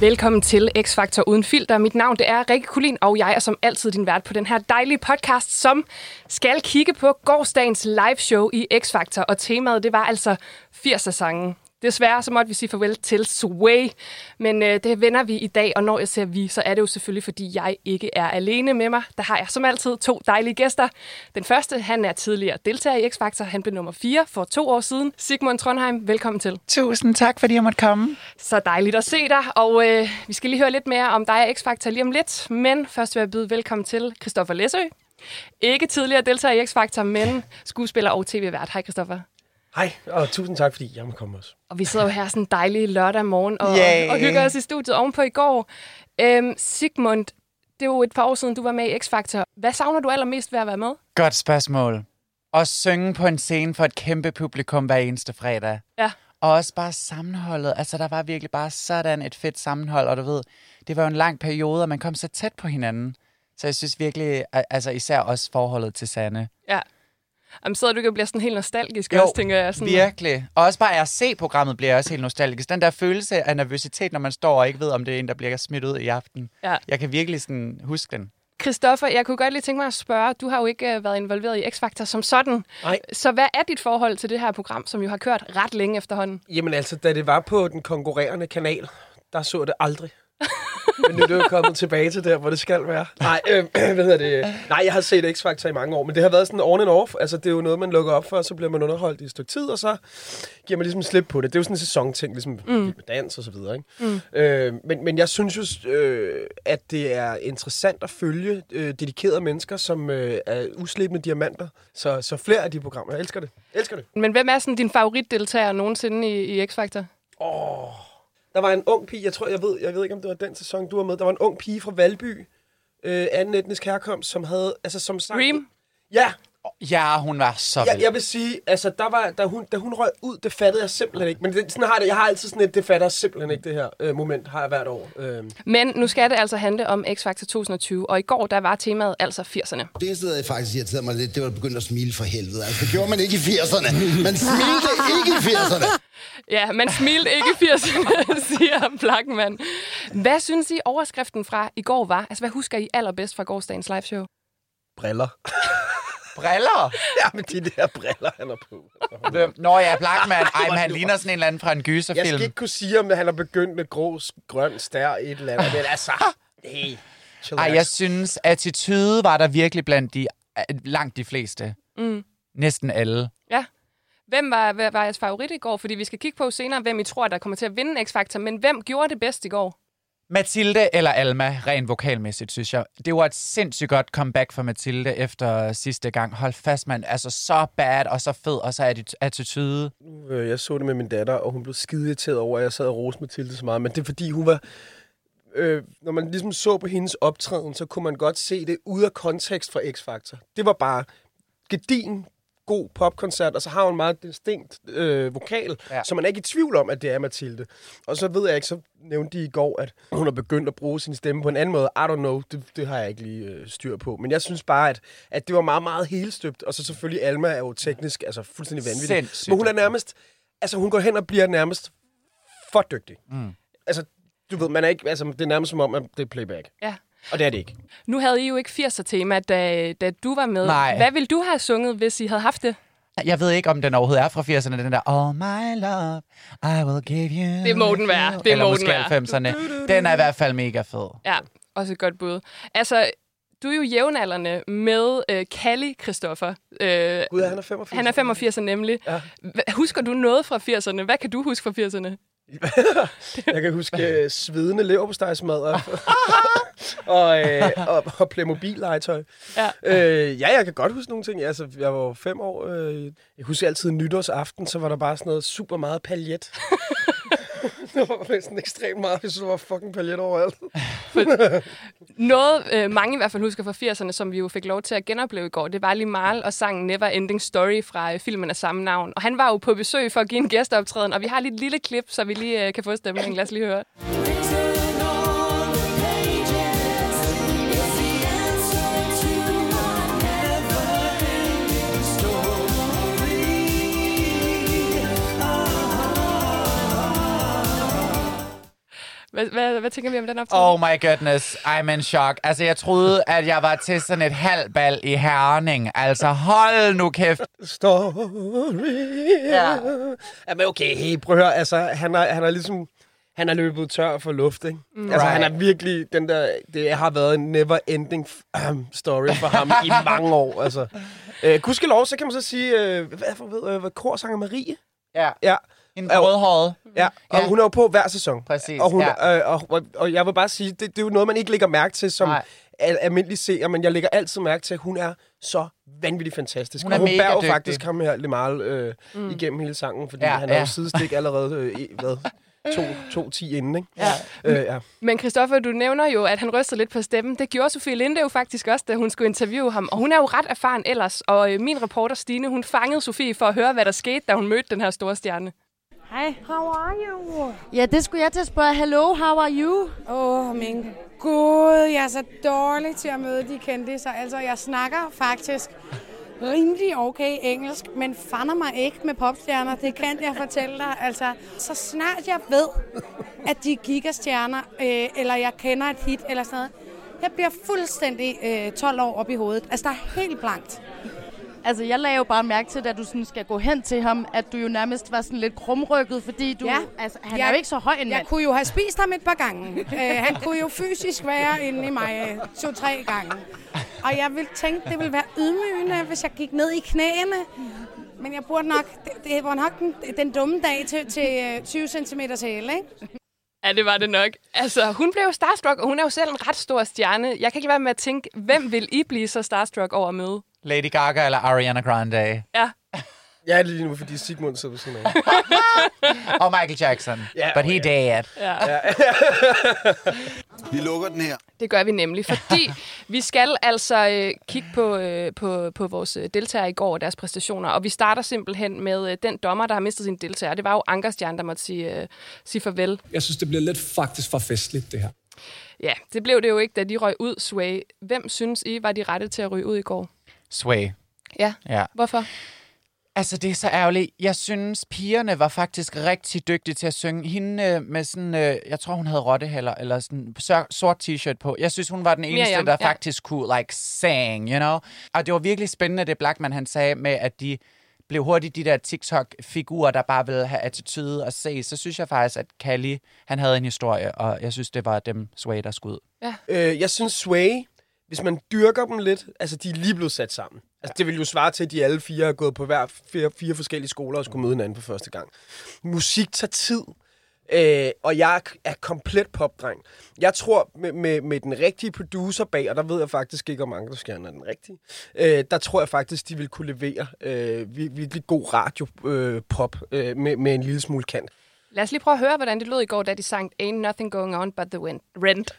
Velkommen til X-Factor Uden Filter. Mit navn det er Rikke Kulin, og jeg er som altid din vært på den her dejlige podcast, som skal kigge på gårdsdagens live show i X-Factor. Og temaet det var altså 80'er-sangen. Desværre så måtte vi sige farvel til Sway, men øh, det vender vi i dag, og når jeg ser vi, så er det jo selvfølgelig, fordi jeg ikke er alene med mig. Der har jeg som altid to dejlige gæster. Den første, han er tidligere deltager i X-Factor. Han blev nummer 4 for to år siden. Sigmund Trondheim, velkommen til. Tusind tak, fordi jeg måtte komme. Så dejligt at se dig, og øh, vi skal lige høre lidt mere om dig og X-Factor lige om lidt. Men først vil jeg byde velkommen til Christoffer Læsø. Ikke tidligere deltager i X-Factor, men skuespiller og tv-vært. Hej Christoffer. Hej, og tusind tak, fordi jeg må komme også. Og vi sidder jo her sådan en dejlig lørdag morgen og, Yay. og hygger os i studiet ovenpå i går. Øhm, Sigmund, det er jo et par år siden, du var med i X-Factor. Hvad savner du allermest ved at være med? Godt spørgsmål. At synge på en scene for et kæmpe publikum hver eneste fredag. Ja. Og også bare sammenholdet. Altså, der var virkelig bare sådan et fedt sammenhold, og du ved, det var jo en lang periode, og man kom så tæt på hinanden. Så jeg synes virkelig, al- altså især også forholdet til Sanne. Ja. Jamen, sidder du ikke og bliver sådan helt nostalgisk også, tænker jeg. Sådan, virkelig. Og også bare at se programmet bliver jeg også helt nostalgisk. Den der følelse af nervøsitet, når man står og ikke ved, om det er en, der bliver smidt ud i aften. Ja. Jeg kan virkelig sådan huske den. Christoffer, jeg kunne godt lige tænke mig at spørge, du har jo ikke øh, været involveret i X-Factor som sådan. Nej. Så hvad er dit forhold til det her program, som jo har kørt ret længe efterhånden? Jamen altså, da det var på den konkurrerende kanal, der så det aldrig. Men nu er det jo kommet tilbage til der, hvor det skal være. Nej, øh, hvad hedder det? Nej, jeg har set X-Factor i mange år, men det har været sådan on and off. Altså, det er jo noget, man lukker op for, og så bliver man underholdt i et stykke tid, og så giver man ligesom slip på det. Det er jo sådan en sæsonting, ligesom mm. med dans og så videre. Ikke? Mm. Øh, men, men jeg synes jo, øh, at det er interessant at følge øh, dedikerede mennesker, som øh, er uslebende diamanter. Så, så flere af de programmer. Jeg elsker det. Jeg elsker det. Men hvem er sådan din favoritdeltager nogensinde i, i X-Factor? Der var en ung pige, jeg tror, jeg ved, jeg ved ikke, om det var den sæson, du var med. Der var en ung pige fra Valby, øh, anden etnisk herkomst, som havde, altså som sang... Dream? Ja, Ja, hun var så jeg, vild. jeg vil sige, altså der var, da hun, da hun røg ud, det fattede jeg simpelthen ikke. Men det, sådan har jeg det, jeg har altid sådan et, det fatter jeg simpelthen ikke, det her øh, moment, har jeg hvert år. Øh. Men nu skal det altså handle om X-Factor 2020, og i går der var temaet altså 80'erne. Det eneste, der faktisk irriterede mig lidt, det var at begynde at smile for helvede. Altså, det gjorde man ikke i 80'erne. Man smilte ikke i 80'erne. Ja, man smilte ikke i 80'erne, siger Blackman. Hvad synes I overskriften fra i går var? Altså, hvad husker I allerbedst fra gårdsdagens live show? Briller. Briller! ja, med de der briller, han er på. Hvem? Nå ja, Blackman. Ej, men han ligner sådan en eller anden fra en Jeg gyserfilm. skal ikke kunne sige, om han har begyndt med grå, grøn, stær, et eller andet. Men altså, hey. Ej, jeg synes, attitude var der virkelig blandt de øh, langt de fleste. Mm. Næsten alle. Ja. Hvem var, hvad var jeres favorit i går? Fordi vi skal kigge på senere, hvem I tror, der kommer til at vinde X-Factor. Men hvem gjorde det bedst i går? Mathilde eller Alma, rent vokalmæssigt, synes jeg. Det var et sindssygt godt comeback for Mathilde efter sidste gang. Hold fast, mand. Altså, så bad og så fed, og så er attitude. Øh, jeg så det med min datter, og hun blev skide irriteret over, at jeg sad og roste Mathilde så meget. Men det er fordi, hun var... Øh, når man ligesom så på hendes optræden, så kunne man godt se det ud af kontekst fra X-Factor. Det var bare gedin, god popkoncert, og så har hun en meget distinkt øh, vokal, Ja. så man er ikke i tvivl om, at det er Mathilde. Og så ved jeg ikke, så nævnte de i går, at hun har begyndt at bruge sin stemme på en anden måde. I don't know, det, det har jeg ikke lige øh, styr på. Men jeg synes bare, at, at det var meget, meget helstøbt. Og så selvfølgelig, Alma er jo teknisk altså fuldstændig vanvittig. Sindssygt Men hun er nærmest, altså hun går hen og bliver nærmest for dygtig. Mm. Altså, du ved, man er ikke, altså, det er nærmest som om, at det er playback. Ja. Og det er det ikke. Nu havde I jo ikke 80'er-tema, da, da du var med. Nej. Hvad ville du have sunget, hvis I havde haft det? Jeg ved ikke, om den overhovedet er fra 80'erne, den der All my love, I will give you. Det må den være. Det Eller må måske den være. 90'erne. Den er i hvert fald mega fed. Ja, også et godt bud. Altså, du er jo jævnaldrende med øh, Kalli Christoffer. Øh, Gud, han er 85. han er 85 nemlig. Ja. Husker du noget fra 80'erne? Hvad kan du huske fra 80'erne? Jeg kan huske øh, svedende leverpostejsmadder og, øh, og, og Playmobil-legetøj. Ja. Øh, ja, jeg kan godt huske nogle ting. Altså, jeg var fem år. Øh, jeg husker altid nytårsaften, så var der bare sådan noget super meget paljet. det var sådan ekstremt meget. Jeg synes, var fucking paljet overalt. Noget, øh, mange i hvert fald husker fra 80'erne, som vi jo fik lov til at genopleve i går, det var lige Marl og sangen Never Ending Story fra øh, filmen af samme navn. Og han var jo på besøg for at give en gæsteoptræden, og vi har lige et lille klip, så vi lige øh, kan få stemningen. Lad os lige høre. Hvad, hvad, hvad tænker vi om den optræden? Oh my goodness, I'm in shock. Altså, jeg troede, at jeg var til sådan et halvbal i Herning. Altså, hold nu kæft. Story. Ja. Jamen okay, hey, prøv at høre, altså, han er, han er ligesom, han er løbet tør for luft, ikke? Mm. Altså, Right. han er virkelig, den der, det har været en never-ending story for ham i mange år, altså. Øh, gudskelov, så kan man så sige, øh, hvad, for, ved, øh, hvad korsanger Marie? Ja, Ja, en rødhåret. ja, og Ja. hun er jo på hver sæson. Præcis, Og, hun, ja. øh, og, og, og jeg vil bare sige, det, det er jo noget, man ikke lægger mærke til som Nej. al- almindelig seer, men jeg lægger altid mærke til, at hun er så vanvittigt fantastisk. Hun er og hun mega bærer jo dygtig. faktisk ham her Lemal øh, mm. igennem hele sangen, fordi Ja, ja, han er ja. jo sidestik allerede øh, hvad, to, to ti inden, ikke? Ja. Øh, ja. Men Christoffer, du nævner jo, at han ryster lidt på stemmen. Det gjorde Sofie Linde jo faktisk også, da hun skulle interviewe ham. Og hun er jo ret erfaren ellers. Og øh, min reporter Stine, hun fangede Sofie for at høre, hvad der skete, da hun mødte den her store stjerne. Hej. How are you? Ja, det skulle jeg til at spørge. Hello, how are you? Åh, oh, min gud, jeg er så dårlig til at møde de kendte. Altså, jeg snakker faktisk rimelig okay engelsk, men fander mig ikke med popstjerner. Det kan jeg fortælle dig. Altså, så snart jeg ved, at de er gigastjerner, øh, eller jeg kender et hit eller sådan noget, jeg bliver fuldstændig øh, 12 år op i hovedet. Altså, der er helt blankt. Altså, jeg lagde jo bare mærke til, at du sådan skal gå hen til ham, at du jo nærmest var sådan lidt krumrykket, fordi du... Ja. Altså, han Ja. er jo ikke så høj en Jeg mand. kunne jo have spist ham et par gange. Øh, han kunne jo fysisk være inde i mig øh, to-tre gange. Og jeg ville tænke, det ville være ydmygende, hvis jeg gik ned i knæene. Men jeg burde nok, det, det var nok den, den dumme dag til, til øh, 20 cm hæle, ikke? Ja, det var det nok. Altså, hun blev jo starstruck, og hun er jo selv en ret stor stjerne. Jeg kan ikke være med at tænke, hvem vil I blive så starstruck over at møde? Lady Gaga eller Ariana Grande. Ja, Jeg er lige nu, fordi Sigmund sidder ved siden af. Og Michael Jackson. Ja, But he ja. dead. Vi lukker den her. det gør vi nemlig, fordi vi skal altså øh, kigge på, øh, på, på vores øh, deltagere i går og deres præstationer, og vi starter simpelthen med øh, den dommer, der har mistet sin deltager. Det var jo Ankerstjern, der måtte sige, øh, sige farvel. Jeg synes, det bliver lidt faktisk for festligt, det her. Ja, det blev det jo ikke, da de røg ud, Sway. Hvem synes I var de rette til at ryge ud i går? Sway. Ja, Ja. hvorfor? Altså, det er så ærgerligt. Jeg synes, pigerne var faktisk rigtig dygtige til at synge. Hende øh, med sådan, øh, jeg tror, hun havde rottehaller, eller sådan sort t-shirt på. Jeg synes, hun var den eneste, Miriam, der ja. faktisk kunne, like, sang, you know? Og det var virkelig spændende, det Blackman, han sagde med, at de blev hurtigt de der TikTok-figurer, der bare ville have attitude og se. Så synes jeg faktisk, at Callie, han havde en historie, og jeg synes, det var dem Sway, der skulle ud. Øh, jeg synes, Sway, hvis man dyrker dem lidt, altså de er lige blevet sat sammen. Altså, det vil jo svare til, at de alle fire er gået på hver fire, fire forskellige skoler og skulle møde hinanden for første gang. Musik tager tid, øh, og jeg er komplet popdreng. Jeg tror, med, med, med den rigtige producer bag, og der ved jeg faktisk ikke, om Ankerstjerne er den rigtige, øh, der tror jeg faktisk, de vil kunne levere øh, vir- virkelig god radio-pop øh, pop, øh, med, med en lille smule kant. Lad os lige prøve at høre, hvordan det lød i går, da de sang Ain't Nothing Going On But The Wind. Rent.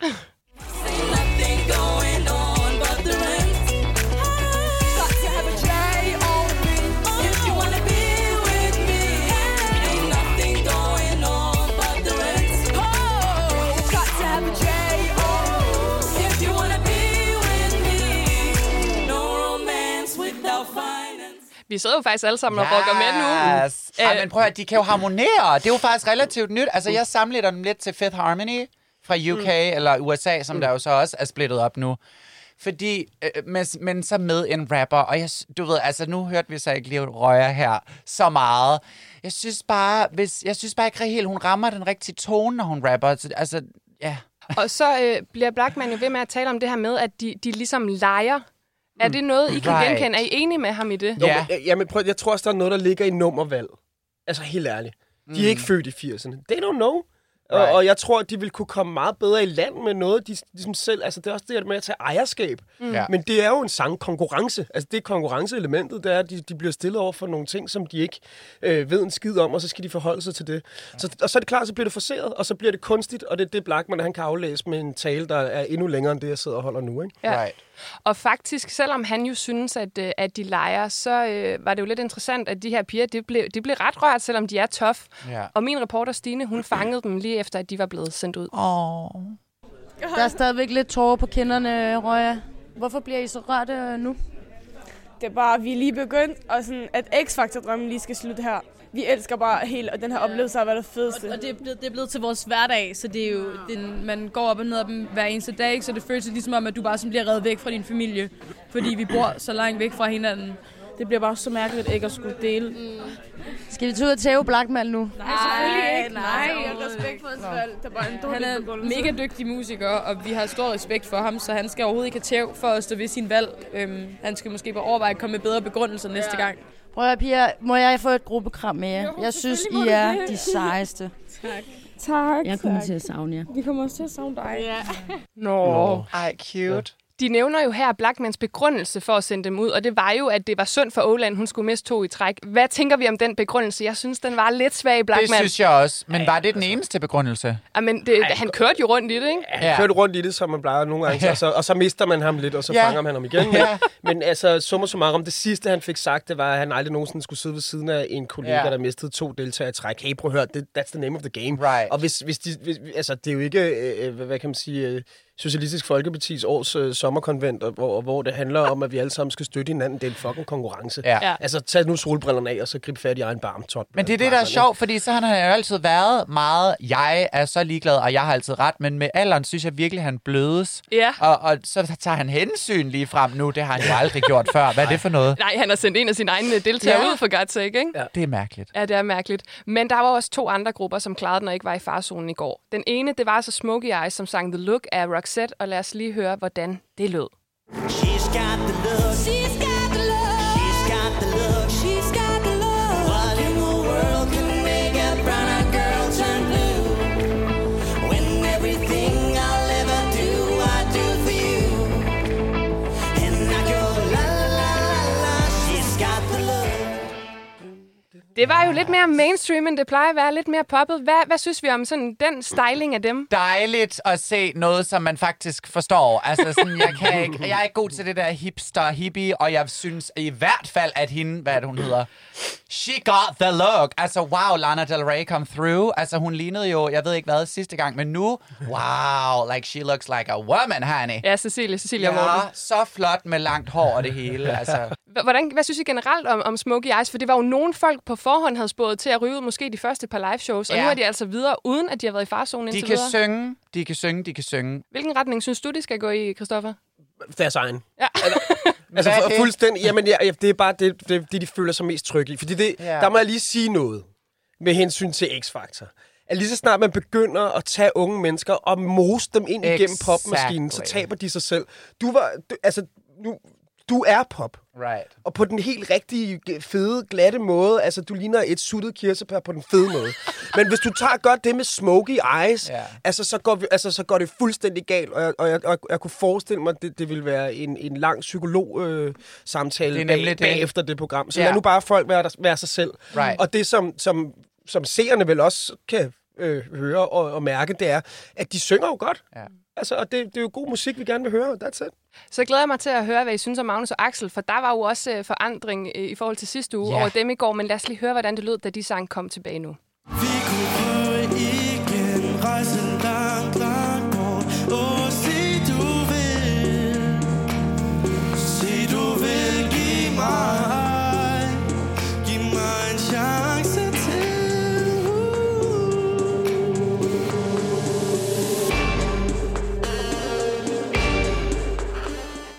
Vi sidder jo faktisk alle sammen og rocker med nu. Yes. Ja, Øh. men prøv at høre, de kan jo harmonere. Det er jo faktisk relativt nyt. Altså, jeg sammenligner dem lidt til Fifth Harmony fra UK mm. eller USA, som mm. der jo så også er splittet op nu. Fordi, øh, med, men så med en rapper, og jeg, du ved, altså nu hørte vi så ikke lige Røger her så meget. Jeg synes bare, hvis, jeg synes bare ikke helt, hun rammer den rigtige tone, når hun rapper. Så, altså, ja. Og så øh, bliver Blackman jo ved med at tale om det her med, at de, de ligesom leger. Er det noget, I kan Right. genkende? Er I enige med ham i det? Jo, Ja. men, prøv, jeg tror også, der er noget, der ligger i nummervalg. Altså, helt ærligt. De er ikke født i 80'erne. They don't know. Right. Og, og jeg tror, at de vil kunne komme meget bedre i land med noget, de ligesom selv... Altså, det er også det med at tage ejerskab. Mm. Ja. Men det er jo en sangkonkurrence. Altså, det er konkurrenceelementet, det er, at de, de bliver stillet over for nogle ting, som de ikke øh, ved en skid om, og så skal de forholde sig til det. Så, og så er det klart, så bliver det forseret, og så bliver det kunstigt, og det er det Blackman, han kan aflæse med en tale, der er endnu længere end det, jeg sidder og holder nu. Ikke? Ja. Right. Og faktisk, selvom han jo synes, at, øh, at de leger, så øh, var det jo lidt interessant, at de her piger, de blev, de blev ret rørt, selvom de er tough. Ja. Og min reporter Stine, hun fangede dem lige efter, at de var blevet sendt ud. Oh. Der er stadigvæk lidt tårer på kinderne, Røja. Hvorfor bliver I så rørte nu? Det er bare, at vi er lige begyndt, og sådan, at X-Factor-drømmen lige skal slutte her. vi elsker bare helt, og den her oplevelse har været det fedeste. Og, og det, er blevet, det er blevet til vores hverdag, så det er jo, det, man går op og ned af dem hver eneste dag, ikke? så det føles ligesom om, at du bare sådan bliver reddet væk fra din familie, fordi vi bor så langt væk fra hinanden. Det bliver bare så mærkeligt ikke at skulle dele. Mm. Skal vi tage ud og tæve Blackman nu? Nej, selvfølgelig ikke. nej, Nej, nej. jeg har respekt for os valg. Det er bare en dårlig Han er begrundelse. mega dygtig musiker, og vi har stor respekt for ham, så han skal overhovedet ikke have tæv for at stå ved sin valg. Øhm, han skal måske bare overveje at komme med bedre begrundelser næste gang. Prøv at piger. Må jeg få et gruppekram med jer? Jo, Jeg synes, I er det. de sejeste. Tak. Tak, Jeg kommer tak. til at savne jer. Vi kommer også til at savne dig. Ja. Nå. Ej, cute. De nævner jo her Blackmans begrundelse for at sende dem ud, og det var jo, at det var synd for Åland, hun skulle miste to i træk. Hvad tænker vi om den begrundelse? Jeg synes, den var lidt svag, Blackman. Det synes jeg også. Men var det den eneste begrundelse? Ja, men det, han kørte jo rundt i det, ikke? Ja. Kørte rundt i det, som man plejer nogle gange, og, så, og så mister man ham lidt, og så Ja. fanger man ham igen. Men, Ja. men altså, summa summarum, det sidste, han fik sagt, det var, at han aldrig nogensinde skulle sidde ved siden af en kollega, Ja. der mistede to deltagere i træk. Hey, prøv at høre, det, that's the name of the game. Right. Og hvis, hvis de, hvis, altså, det er jo ikke, øh, hvad, hvad kan man sige, øh, Socialistisk Folkepartis års øh, sommerkonvent, og, hvor, hvor det handler om, at vi alle sammen skal støtte hinanden. Det er en fucking konkurrence. Ja. Ja. Altså, tag nu solbrillerne af, og så grib fat i egen barm. Tot, Men det er det, der er sjovt, fordi så har han jo altid været meget, jeg er så ligeglad, og jeg har altid ret, men med alderen synes jeg virkelig, han blødes. Ja. Og, og så tager han hensyn lige frem nu, det har han jo aldrig gjort før. Hvad er det for noget? Nej, han har sendt en af sine egne deltagere Ja. ud, for God's sake, ikke? Ja. Det er mærkeligt. Ja, det er mærkeligt. Men der var også to andre grupper, som klarede den og ikke var i farzonen i går. Den ene, det var altså Smokey Eyes, som sang The Look af Roxette, og lad os lige høre, hvordan det lød. She's got the look. She's got Det var jo lidt mere mainstream, end det plejer at være, lidt mere poppet. Hvad, hvad synes vi om sådan den styling af dem? Dejligt at se noget, som man faktisk forstår. Altså, sådan, jeg, kan ikke, jeg er ikke god til det der hipster hippie, og jeg synes i hvert fald, at hende, hvad er det, hun hedder? She got the look. Altså, wow, Lana Del Rey come through. Altså, hun lignede jo, jeg ved ikke hvad, sidste gang, men nu, wow, like she looks like a woman, honey. Ja, Cecilie, Cecilia Ja, Morten. så flot med langt hår og det hele. Altså, Hvordan, hvad synes I generelt om, om Smokey Eyes? For det var jo nogle folk på forhånd havde spået til at ryge ud måske de første par live shows, og Ja. nu er de altså videre, uden at de har været i farzonen de indtil kan videre. synge, de kan synge, de kan synge. Hvilken retning synes du, de skal gå i, Christoffer? Deres egen. Ja. Altså er for, det? fuldstændig, jamen ja, ja, det er bare det, det, det, de føler sig mest trygge i. Fordi det, Ja. der må jeg lige sige noget med hensyn til X-Factor. At lige så snart man begynder at tage unge mennesker og mose dem ind igennem Exactly. popmaskinen, så taber de sig selv. Du var, du, altså, nu, du er pop. Right. Og på den helt rigtige, fede, glatte måde. Altså, du ligner et suttet kirsebær på den fede måde. Men hvis du tager godt det med smoky eyes, Ja. altså, så går vi, altså, så går det fuldstændig galt. Og jeg, og jeg, og jeg, kunne forestille mig, at det, det ville være en, en lang psykolog-samtale øh, samtale Det bag, det. bagefter det program. Så Ja. lad nu bare folk være, være sig selv. Right. Og det, som, som, som seerne vel også kan øh, høre og, og mærke, det er, at de synger jo godt. Ja. Altså, og det, det er jo god musik, vi gerne vil høre. That's it. Så glæder jeg mig til at høre, hvad I synes om Magnus og Axel, for der var jo også øh, forandring øh, i forhold til sidste uge Ja. over dem i går, men lad os lige høre, hvordan det lød, da de sang Kom tilbage nu. igen Rejse langt,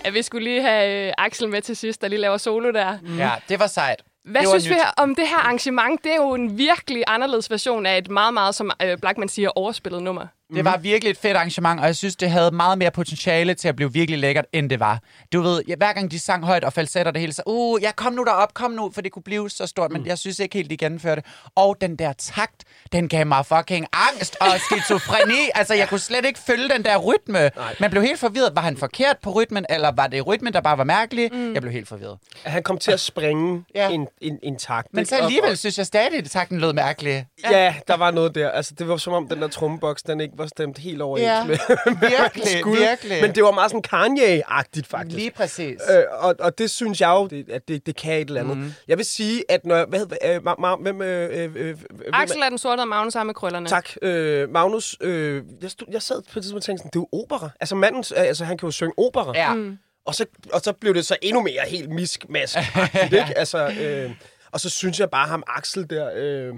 Ja, vi skulle lige have øh, Axel med til sidst, der lige laver solo der. Ja, det var sejt. Hvad det synes vi om det her arrangement? Det er jo en virkelig anderledes version af et meget, meget, som øh, Blackman siger, overspillet nummer. Det var virkelig et fedt arrangement, og jeg synes, det havde meget mere potentiale til at blive virkelig lækkert, end det var. Du ved, ja, hver gang de sang højt og falsetter det hele, så, uh, ja, kom nu derop, kom nu, for det kunne blive så stort, men jeg synes ikke helt, de gennemførte det. Og den der takt, den gav mig fucking angst og skizofreni. altså, jeg kunne slet ikke følge den der rytme. Man blev helt forvirret. Var han forkert på rytmen, eller var det rytmen, der bare var mærkelig? Mm. Jeg blev helt forvirret. Han kom til at springe Ja. en, en, en takt. Men så Og- alligevel synes jeg stadig, at takten lød mærkelig. Ja. ja, der var noget der. Altså, det var som om, den der trommeboks, den ikke var stemt helt overens Ja, med, med virkelig, skulle. virkelig. Men det var meget sådan Kanye-agtigt, faktisk. Lige præcis. Øh, og, og det synes jeg jo, det, at det, det kan et eller andet. Mm. Jeg vil sige, at når... Hvad, hedder- øh, ma, ma, hvem, øh, øh, øh, hvem, Axel er den sorte, og Magnus er med krøllerne. Tak. Øh, Magnus, øh, jeg, stod, jeg sad på et tidspunkt og tænkte sådan, det er jo opera. Altså manden, øh, altså han kan jo synge opera. Ja. Mm. Og så, og så blev det så endnu mere helt misk-mask ikke? Altså, øh, Og så synes jeg bare, ham Axel der... Øh,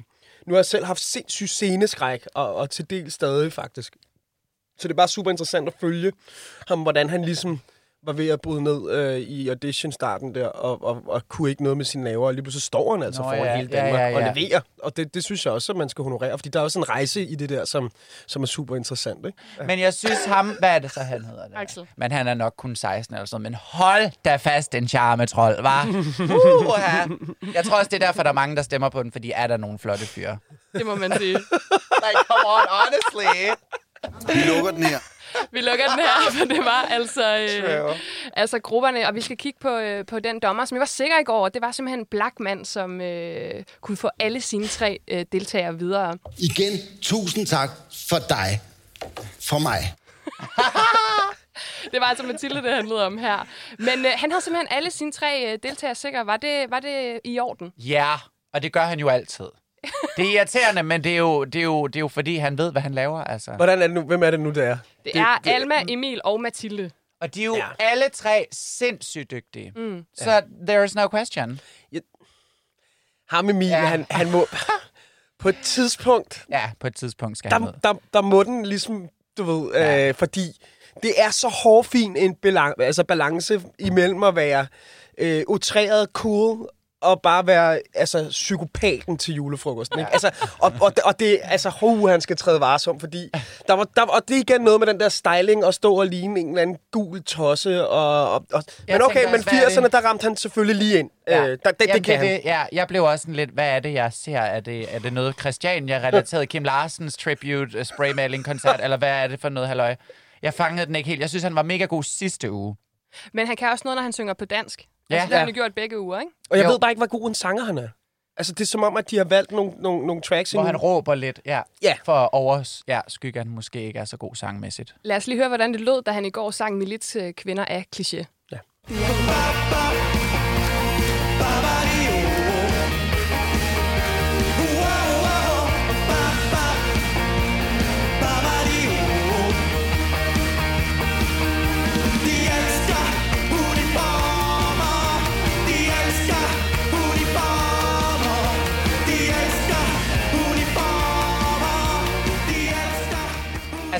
nu har jeg selv haft sindssyg sceneskræk, og, og til del stadig faktisk. Så det er bare super interessant at følge ham, hvordan han ligesom var ved at bryde ned øh, i audition-starten der, og, og, og kunne ikke noget med sine naver, og lige pludselig står han altså Nå, foran ja, hele ja, Danmark ja, ja. og leverer. Og det, det synes jeg også, at man skal honorere, fordi der er også en rejse i det der, som, som er super interessant. Ikke? Men jeg synes ham... Hvad er det så, han hedder? Det? Axel. Men han er nok kun 16 eller sådan. Men hold da fast en charmetrol, var. Uh, jeg tror også, det er derfor, der er mange, der stemmer på den, fordi er der nogle flotte fyre. Det må man sige. Like, come on, honestly. Vi lukker den her. Vi lukker den her, for det var altså, øh, altså grupperne, og vi skal kigge på, øh, på den dommer, som jeg var sikker i går. Det var simpelthen Blackman, som øh, kunne få alle sine tre øh, deltagere videre. Igen, tusind tak for dig. For mig. Det var altså Mathilde, det handlede om her. Men øh, han havde simpelthen alle sine tre øh, deltagere sikre. Var det, var det i orden? Ja, og det gør han jo altid. Det er irriterende, men det er, jo, det, er jo, det er jo fordi, han ved, hvad han laver. Altså. Hvordan er det nu? Hvem er det nu, der er? Det, det er Alma, Emil og Mathilde. Og de er jo Ja. alle tre sindssygt dygtige. Mm. Så ja. there is no question. Ham Emil, ja. Han, han må... På et tidspunkt, Ja, på et tidspunkt skal han der, med. der, der må den ligesom, du ved, ja. øh, fordi det er så hårfin en balan- altså balance imellem at være øh, utræret cool og bare være altså, psykopaten til julefrokosten. Ikke? Altså, og, og, det- og det altså, ho, han skal træde varsom, fordi der var, der, var- og det er igen noget med den der styling og stå og ligne en eller anden gul tosse. Og, og, og, men okay, men også, hvad er 80'erne, det? der ramte han selvfølgelig lige ind. Ja. Øh, der, det, Jamen, det kan han. det, ja, jeg blev også sådan lidt, hvad er det, jeg ser? Er det, er det noget Christiania-relateret? Kim Larsens tribute uh, spraymaling-koncert? eller hvad er det for noget, halløj? Jeg fangede den ikke helt. Jeg synes, han var mega god sidste uge. Men han kan også noget, når han synger på dansk. Ja. Altså, det har han Ja. jo gjort begge uger, ikke? Og jeg Jo. ved bare ikke, hvor god en sanger han er. Altså, det er som om, at de har valgt nogle, nogle, nogle tracks Hvor han råber lidt, ja. Ja. For at over, ja, skygge, at han måske ikke er så god sangmæssigt. Lad os lige høre, hvordan det lød, da han i går sang Milits øh, kvinder af kliché. De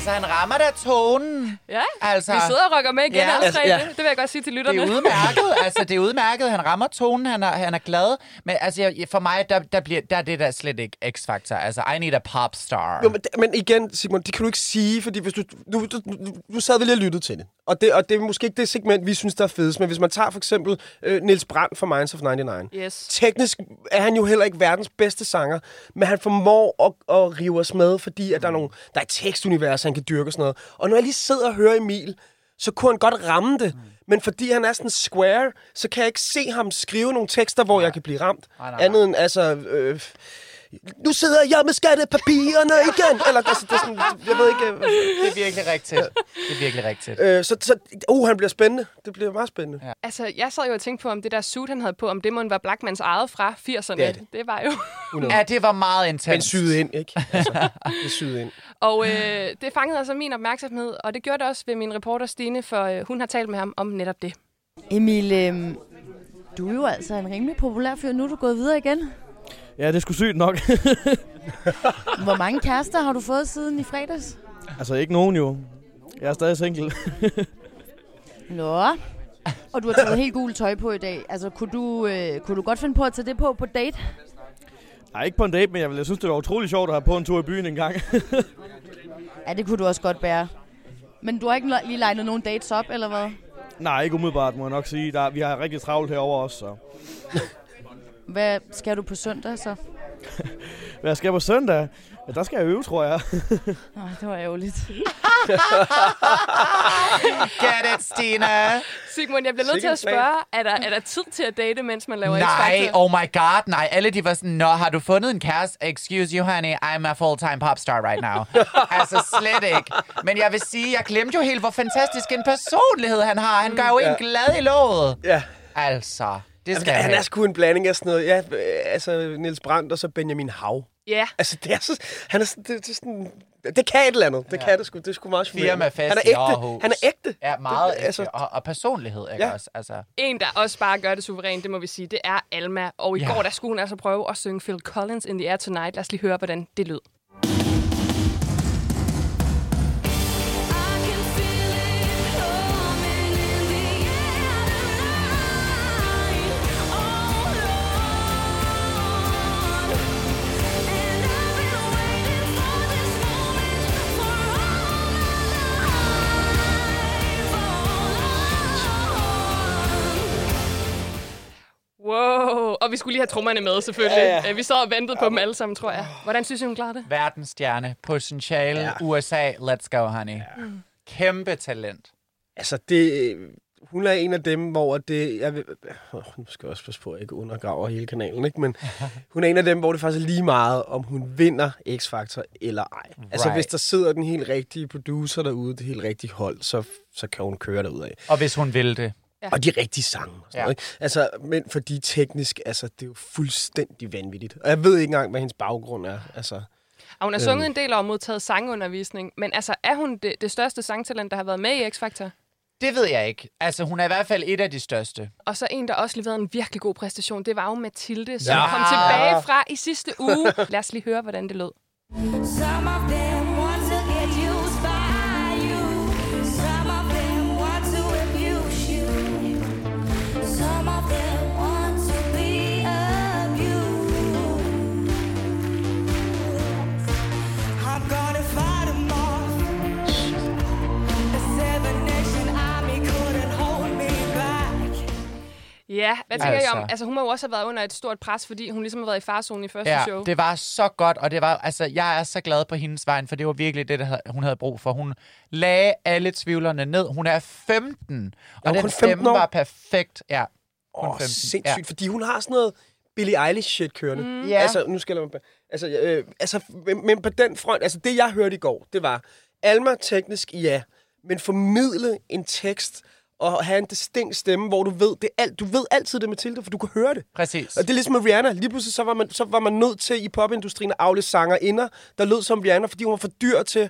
elsker Altså, han rammer da tonen. Ja, Altså, vi sidder og rykker med igen, Ja. Altså, tre. ja. Det, det vil jeg godt sige til Det lytterne. er udmærket, altså det er udmærket. Han rammer tonen, han er, han er glad. Men altså, jeg, for mig, der, der, bliver, der er det der slet ikke x-faktor. Altså, I need a pop star. Jo, men, men igen, Simon, det kan du ikke sige, fordi hvis du, du, du, du, du sad vel lige og lyttede til det. Og, det. og det er måske ikke det segment, vi synes, der er fedest. Men hvis man tager for eksempel øh, Nils Brandt fra Minds of 99. Yes. Teknisk er han jo heller ikke verdens bedste sanger, men han formår at, at rive os med, fordi at der, er nogle, der er et tekstunivers, han kan dyrke og sådan noget. Og når jeg lige sidder og hører Emil, så kunne han godt ramme det. Men fordi han er sådan square, så kan jeg ikke se ham skrive nogle tekster, hvor jeg kan blive ramt. Nej, nej, nej. Andet end, altså... Øh, nu sidder jeg med skattepapirerne igen. Eller, altså, det er sådan, jeg ved ikke... øh, Det er virkelig rigtigt. Det er virkelig rigtigt. Øh, så, så, uh, han bliver spændende. Det bliver meget spændende. Ja. Altså, jeg sad jo og tænkte på, om det der suit, han havde på, om det må var Blackmans eget fra 80'erne. Det det. det var jo... Ja, det var meget Men intens. syet ind, ikke? Altså, det er syet ind. Og øh, det fangede altså min opmærksomhed, og det gjorde det også ved min reporter Stine, for øh, hun har talt med ham om netop det. Emil, øhm, du er jo altså en rimelig populær fyr. Nu er du gået videre igen. Ja, det er sgu sygt nok. Hvor mange kærester har du fået siden i fredags? altså, ikke nogen jo. Jeg er stadig single. Nå. Og du har taget helt gul tøj på i dag. Altså, kunne du, øh, kunne du godt finde på at tage det på på date? Nej, ikke på en date, men jeg, ville, jeg synes, det var utrolig sjovt at have på en tur i byen en gang. Ja, det kunne du også godt bære. Men du har ikke lige legnet nogen dates op, eller hvad? Nej, ikke umiddelbart, må jeg nok sige. Der, vi har rigtig travlt herover også, så... Hvad skal du på søndag så? Hvad skal jeg på søndag? Ja, der skal jeg øve, tror jeg. Nå, det var ærgerligt. Get it, Stine. Sigmund, jeg bliver nødt til at spørge, er der, er der tid til at date, mens man laver Nej, X-Factor? oh my god, nej. Alle de var sådan, Nå, har du fundet en kæreste? Excuse you, honey, I'm a full-time popstar right now. altså, slet ikke. Men jeg vil sige, jeg glemte jo helt, hvor fantastisk en personlighed han har. Han gør jo en glad i låget. Ja. Altså, det skal Han jeg er sgu en blanding af sådan noget. Ja, øh, altså Niels Brandt og så Benjamin Hav. Ja. Altså, det er så... Han er sådan... Det, det, er sådan, det kan et eller andet. Det ja. kan det sgu. Det er sgu meget charmerende. Firmafest Han er ægte. Aarhus. Han er ægte. Ja, meget det, ægte. Altså, og, og personlighed, ikke Ja. også? Altså, En, der også bare gør det suverænt, det må vi sige, det er Alma. Og i ja. går, der skulle hun altså prøve at synge Phil Collins in the Air Tonight. Lad os lige høre, hvordan det lød. Og vi skulle lige have trommerne med, selvfølgelig. Ja, Ja, ja. ja. Vi sad og ventede på dem alle sammen, tror jeg. Hvordan synes I, hun klarede det? verdensstjerne, potentiale, ja. USA, let's go, honey. Ja. Kæmpe talent. Altså, det... Hun er en af dem, hvor det... Jeg vil, oh, nu skal jeg også passe på, at jeg ikke undergraver hele kanalen, ikke? Men hun er en af dem, hvor det faktisk er lige meget, om hun vinder X-Factor eller ej. Right. Altså, hvis der sidder den helt rigtige producer derude, det helt rigtige hold, så, så kan hun køre derud af. Og hvis hun vil det. Ja. Og de rigtige sange. Og sådan Ja. noget, ikke? Altså, men fordi teknisk, altså, det er jo fuldstændig vanvittigt. Og jeg ved ikke engang, hvad hendes baggrund er. Altså, Og hun har Øhm. sunget en del og modtaget sangundervisning. Men altså, er hun det, det største sangtalent, der har været med i X-Factor? Det ved jeg ikke. Altså, hun er i hvert fald et af de største. Og så en, der også leverede en virkelig god præstation, det var jo Mathilde, som Ja. kom tilbage fra i sidste uge. Lad os lige høre, hvordan det lød. Some of them want to get used Ja, hvad tænker altså. I om? Altså. Altså, hun må jo også have været under et stort pres, fordi hun ligesom har været i farzonen i første Ja, show. det var så godt, og det var, altså, jeg er så glad på hendes vejen, for det var virkelig det, der, hun havde brug for. Hun lagde alle tvivlerne ned. Hun er 15, og hun den kun 15 stemme år? var perfekt. Ja, Åh, 15. sindssygt, Ja. ja. fordi hun har sådan noget Billie Eilish-shit kørende. Mm. Ja. Altså, nu skal jeg... Altså, øh, altså men, men på den front... Altså, det jeg hørte i går, det var... Alma teknisk, ja. Men formidle en tekst og have en distinkt stemme, hvor du ved, det alt, du ved altid det, Mathilde, for du kan høre det. Præcis. Og det er ligesom med Rihanna. Lige pludselig så var man, så var man nødt til i popindustrien at afle sanger inder, der lød som Rihanna, fordi hun var for dyr til...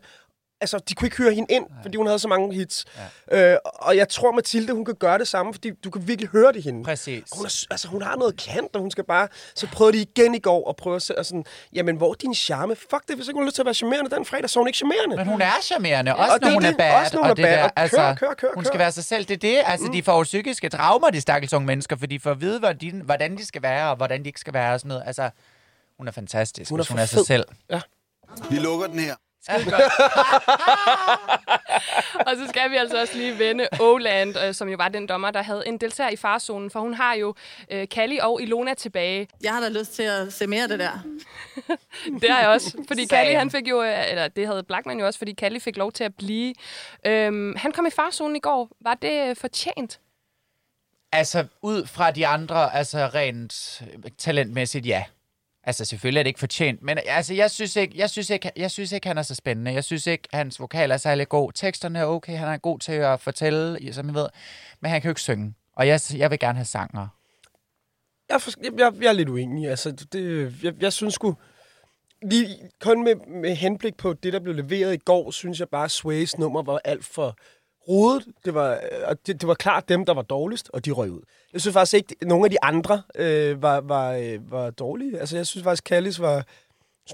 Altså, de kunne ikke høre hende ind, fordi hun havde så mange hits. Ja. Øh, og jeg tror, Mathilde, hun kan gøre det samme, fordi du kan virkelig høre det i hende. Præcis. Hun, er, altså, hun har noget kant, og hun skal bare... Så prøvede de igen i går at prøve at se, og sådan, jamen, hvor er din charme? Fuck det, hvis ikke hun har lyst til at være charmerende den fredag, så er hun ikke charmerende. Men hun er charmerende, også Og når det hun er det. bad. Også når hun og er det bad. Der, Og kør, altså, kør, kør, hun kør. skal være sig selv. Det er det. Altså, mm. de får jo psykiske traumer, de stakkels unge mennesker, fordi de får at vide, hvordan, hvordan de skal være, og hvordan de ikke skal være, og sådan noget. Altså, hun er fantastisk, Hun er hvis hun for er sig fed. selv. Ja. Vi lukker den her. Og så skal vi altså også lige vende Oland, øh, som jo var den dommer, der havde en deltager i farzonen, for hun har jo øh, Kalli og Ilona tilbage. Jeg har da lyst til at se mere af det der. Det har jeg også, fordi. Kalli, han fik jo, øh, eller det havde Blackman jo også, fordi Kalli fik lov til at blive. Øhm, han kom i farzonen i går. Var det øh, fortjent? Altså, ud fra de andre, altså rent øh, talentmæssigt, ja. Altså, selvfølgelig er det ikke fortjent, men altså, jeg synes ikke, jeg synes ikke, jeg synes ikke han er så spændende. Jeg synes ikke, hans vokal er særlig god. Teksterne er okay, han er god til at fortælle, som I ved, men han kan jo ikke synge. Og jeg, jeg vil gerne have sanger. Jeg, for, jeg, jeg, jeg er lidt uenig. Altså, det, jeg, jeg synes sgu... Lige, kun med, med henblik på det, der blev leveret i går, synes jeg bare, at Sways nummer var alt for rodet. Det var, øh, og det, det var klart dem, der var dårligst, og de røg ud. Jeg synes faktisk ikke, at nogen af de andre øh, var, var, øh, var dårlige. Altså, jeg synes faktisk, Kallis var,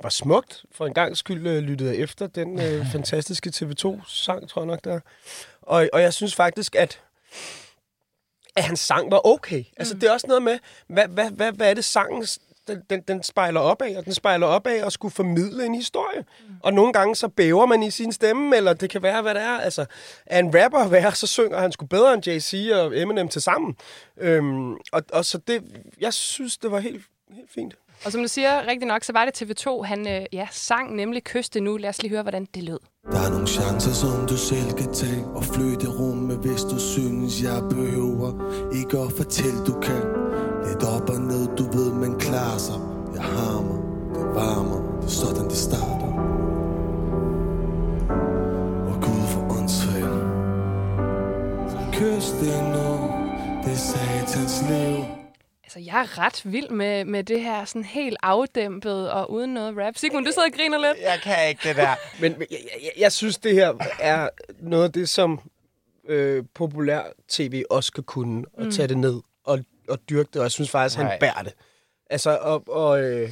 var smukt. For en gang skyld øh, lyttede jeg efter den øh, fantastiske TV2-sang, tror jeg nok, der. Og, og jeg synes faktisk, at at hans sang var okay. Altså, det er også noget med, hvad, hvad, hvad, hvad er det sangen, den, den, den spejler op af, og den spejler op af at skulle formidle en historie. Mm. Og nogle gange så bæver man i sin stemme, eller det kan være, hvad det er. Altså, er en rapper værd, så synger han sgu bedre end Jay-Z og Eminem til sammen. Øhm, og, og så det, jeg synes, det var helt, helt fint. Og som du siger rigtig nok, så var det TV2, han øh, ja, sang nemlig Kyste nu. Lad os lige høre, hvordan det lød. Der er nogle chancer, som du selv kan tage Og flytte rummet, hvis du synes, jeg behøver Ikke at fortælle, du kan Lidt op og ned, du ved, man klarer sig Jeg har mig, det varmer Det er sådan, det starter Og Gud for åndssvagt Så kys det nu Det er satans liv Altså, jeg er ret vild med, med det her sådan helt afdæmpet og uden noget rap. Sigmund, du sidder og griner lidt. Jeg kan ikke det der. Men men jeg, jeg, jeg synes, det her er noget af det, som øh, populær tv også skal kunne, at Mm. tage det ned og, og dyrke det, og jeg synes faktisk, han Right. bærer det. Altså, og, og, øh,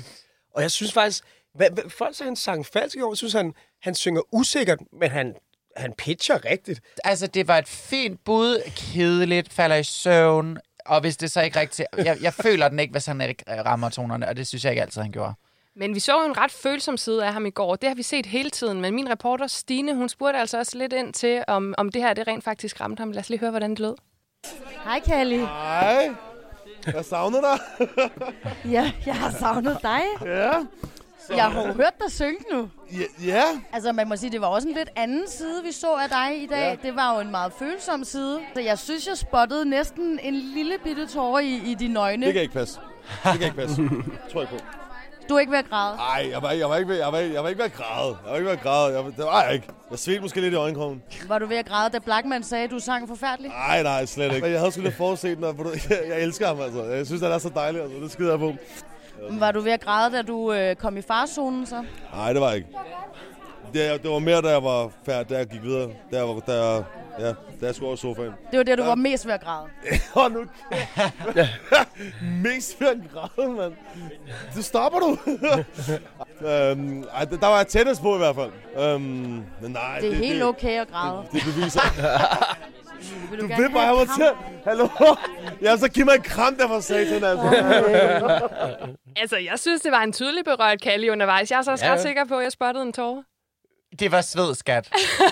og jeg synes faktisk, hvad, hvad, folk siger, han sang falsk i år, jeg synes, han, han synger usikkert, men han, han pitcher rigtigt. Altså, det var et fint bud, kedeligt, falder i søvn, og hvis det så ikke rigtigt... Jeg, jeg føler den ikke, hvis han ikke rammer tonerne, og det synes jeg ikke altid, han gjorde. Men vi så jo en ret følsom side af ham i går. Det har vi set hele tiden. Men min reporter Stine, hun spurgte altså også lidt ind til, om, om det her det rent faktisk ramte ham. Lad os lige høre, hvordan det lød. Hej, Kalli. Hej. Jeg savner dig. Ja, jeg har savnet dig. Ja. Jeg har jo hørt dig synge nu. Ja. ja. Altså, man må sige, det var også en lidt anden side, vi så af dig i dag. Ja. Det var jo en meget følsom side. Så jeg synes, jeg spottede næsten en lille bitte tårer i, i dine øjne. Det kan ikke passe. Det kan ikke passe. Tror jeg på. Du er ikke ved at græde. Ej, jeg var, ikke- jeg var ikke ved, jeg var, ikke- jeg var ikke ved at græde. Jeg var ikke ved at græde. Jeg, det var jeg ikke. Jeg svedte måske lidt i øjenkrogen. Var du ved at græde, da Blackman sagde, at du sang forfærdeligt? Nej, nej, slet ikke. Men jeg havde sgu lidt forudset du, jeg, jeg elsker ham, altså. Jeg synes, han er så dejlig, altså. Det skider jeg på. Var du ved at græde, da du øh, kom i farzonen så? Nej, det var jeg ikke. Det, det var mere, da jeg var færdig, da jeg gik videre. Da jeg, var, da jeg, ja, da jeg skulle over sofaen. Det var det, du var mest ved at græde. Åh, nu... Mest ved at græde, mand. Du stopper du. øhm, ej, der var jeg tættest på i hvert fald. Øhm, men nej, Det er helt okay at græde. Det, det beviser. Vil du gerne vil bare have mig til. Hallo? Ja, så giv mig en kram der for satan, altså. Altså, jeg synes, det var en tydelig berørt Kalle undervejs. Jeg er så også Ja. ja. ret sikker på, at jeg spottede en tårer. Det var sved, skat.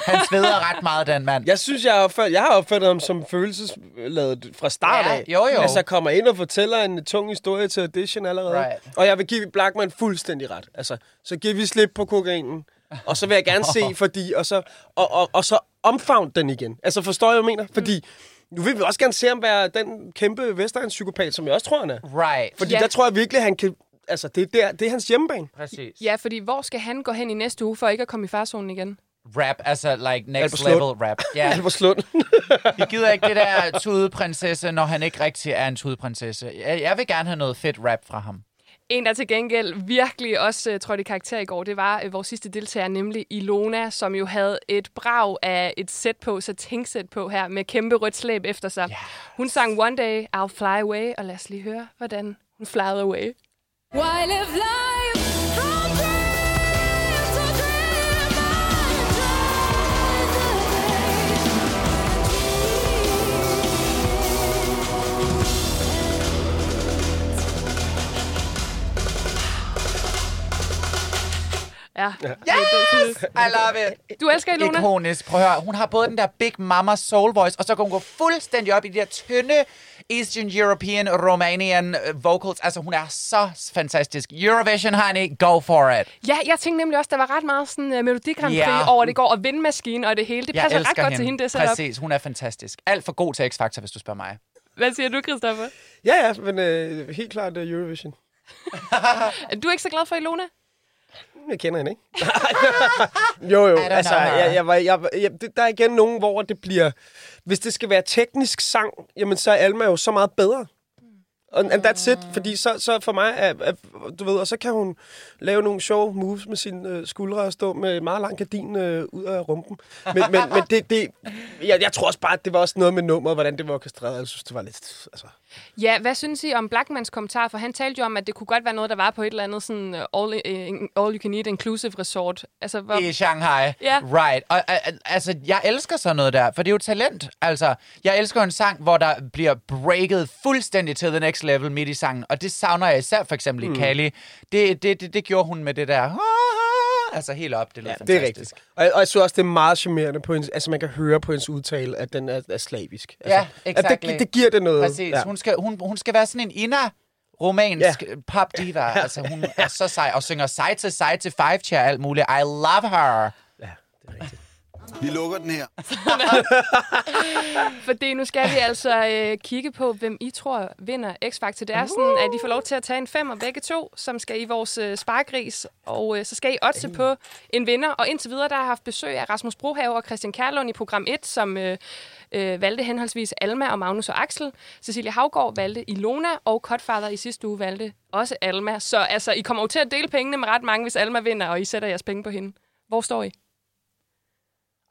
Han sveder ret meget, den mand. Jeg synes, jeg har opfattet, jeg har opfattet ham som følelsesladet fra start Ja, af. jo, jo. Altså, kommer ind og fortæller en tung historie til audition allerede. Right. Og jeg vil give Blackman fuldstændig ret. Altså, så giver vi slip på kokainen. Og så vil jeg gerne se, fordi... Og så, og, og, og så omfavn den igen. Altså, forstår jeg, hvad jeg mener? Fordi... Nu vil vi også gerne se ham være den kæmpe Vestegns-psykopat, som jeg også tror, han er. Right. Fordi Ja. der tror jeg virkelig, han kan... Altså, det er, der, det er hans hjemmebane. Præcis. Ja, fordi hvor skal han gå hen i næste uge, for ikke at komme i farzonen igen? Rap, altså like next Albertslund. level rap. Ja. Albertslund. Vi gider ikke det der tudeprinsesse, når han ikke rigtig er en tudeprinsesse. Jeg, jeg vil gerne have noget fedt rap fra ham. En, der til gengæld virkelig også uh, trådte i karakter i går, det var uh, vores sidste deltager, nemlig Ilona, som jo havde et brag af et sæt på, så tænksæt på her, med kæmpe rødt slæb efter sig. Yeah. Hun sang One Day, I'll Fly Away, og lad os lige høre, hvordan hun flyede away. Why live life Ja. Yes! I love it. Du elsker Ilona? Ikonisk. Prøv at høre. Hun har både den der Big Mama soul voice, og så kan hun gå fuldstændig op i de der tynde Eastern European Romanian øh, vocals. Altså, hun er så fantastisk. Eurovision, honey, go for it. Ja, jeg tænkte nemlig også, der var ret meget sådan uh, Melodi Grand Prix Ja. yeah. over det går, og vindmaskine og det hele. Det Jeg passer ret godt hende. til hende, det setup. Præcis, hun er fantastisk. Alt for god til X-Factor, hvis du spørger mig. Hvad siger du, Christoffer? Ja, ja, men øh, helt klart uh, Eurovision. Er du ikke så glad for Ilona? Jeg kender hende ikke. jo, jo. Altså, know jeg, jeg, var- jeg, jeg, det, der er igen nogen, hvor det bliver... Hvis det skal være teknisk sang, jamen så er Alma jo så meget bedre. Og and that's it, fordi så, så for mig, er, er, du ved, og så kan hun lave nogle sjove moves med sine øh, skuldre og stå med meget lang gardin øh, ud af rumpen. Men, men, men det, det jeg, jeg tror også bare, at det var også noget med nummeret, hvordan det var orkestreret. Jeg synes, det var lidt... Altså, Ja, hvad synes I om Blackmans kommentar? For han talte jo om, at det kunne godt være noget, der var på et eller andet sådan uh, all, uh, all you can eat inclusive resort. Altså, hvor... I Shanghai. Ja. Right. Og altså, jeg elsker sådan noget der, for det er jo talent. Altså, jeg elsker en sang, hvor der bliver breaket fuldstændig til the next level midt i sangen, og det savner jeg især for eksempel Mm. i Kali. Det, det, det, det gjorde hun med det der... Altså helt op, det lød ja, fantastisk. det er rigtigt. Og, jeg- og jeg synes også, det er meget charmerende på hendes, altså man kan høre på hendes udtale, at den er, er slavisk. Altså, Ja, exactly. det, det giver det noget. Præcis. Ja. Hun, skal, hun, hun skal være sådan en Ina romansk ja. pop diva. Altså, hun er så sej og synger side til side til five chair alt muligt. I love her. Vi lukker den her. Fordi nu skal vi altså øh, kigge på, hvem I tror vinder X-Factor. Det er sådan, at I får lov til at tage en femmer begge to, som skal i vores øh, sparkris. Og øh, så skal I også på en vinder. Og indtil videre, der har jeg haft besøg af Rasmus Brohave og Christian Kærlund i program 1, som øh, øh, valgte henholdsvis Alma og Magnus og Axel. Cecilia Havgård valgte Ilona, og Cutfather i sidste uge valgte også Alma. Så altså, I kommer jo til at dele pengene med ret mange, hvis Alma vinder, og I sætter jeres penge på hende. Hvor står I?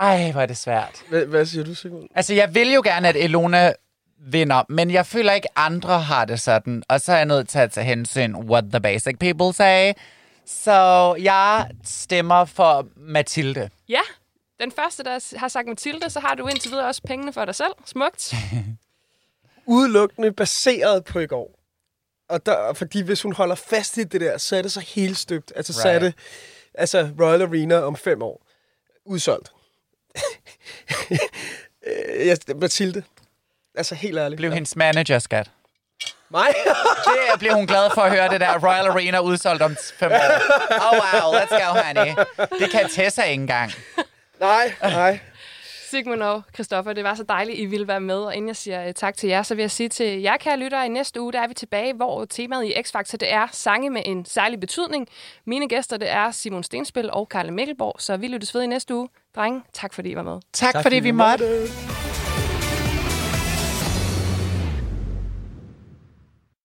Ej, hvor er det svært. Hvad, hvad siger du, Simon? Altså, jeg vil jo gerne, at Elona vinder, men jeg føler ikke, andre har det sådan. Og så er jeg nødt til at tage hensyn, what the basic people say. Så jeg stemmer for Mathilde. Ja, den første, der har sagt Mathilde, så har du indtil videre også pengene for dig selv. Smukt. Udelukkende baseret på i går. Og der, fordi hvis hun holder fast i det der, så er det så helt støbt. Altså, right. så er det altså Royal Arena om fem år. Udsolgt. Jeg, Mathilde. Altså, helt ærligt. Blev hendes manager, skat. Mig? det bliver hun glad for at høre, det der Royal Arena udsolgt om fem år. Oh wow, let's go, honey. Det kan Tessa ikke engang. Nej, nej. Sigmund og Christoffer, det var så dejligt, I ville være med. Og inden jeg siger uh, tak til jer, så vil jeg sige til jer, kære lyttere, i næste uge, der er vi tilbage, hvor temaet i X-Factor, det er sange med en særlig betydning. Mine gæster, det er Simon Stenspil og Karle Mikkelborg, så vi lyttes ved i næste uge. Drenge, tak fordi I var med. Tak, tak fordi vi måtte.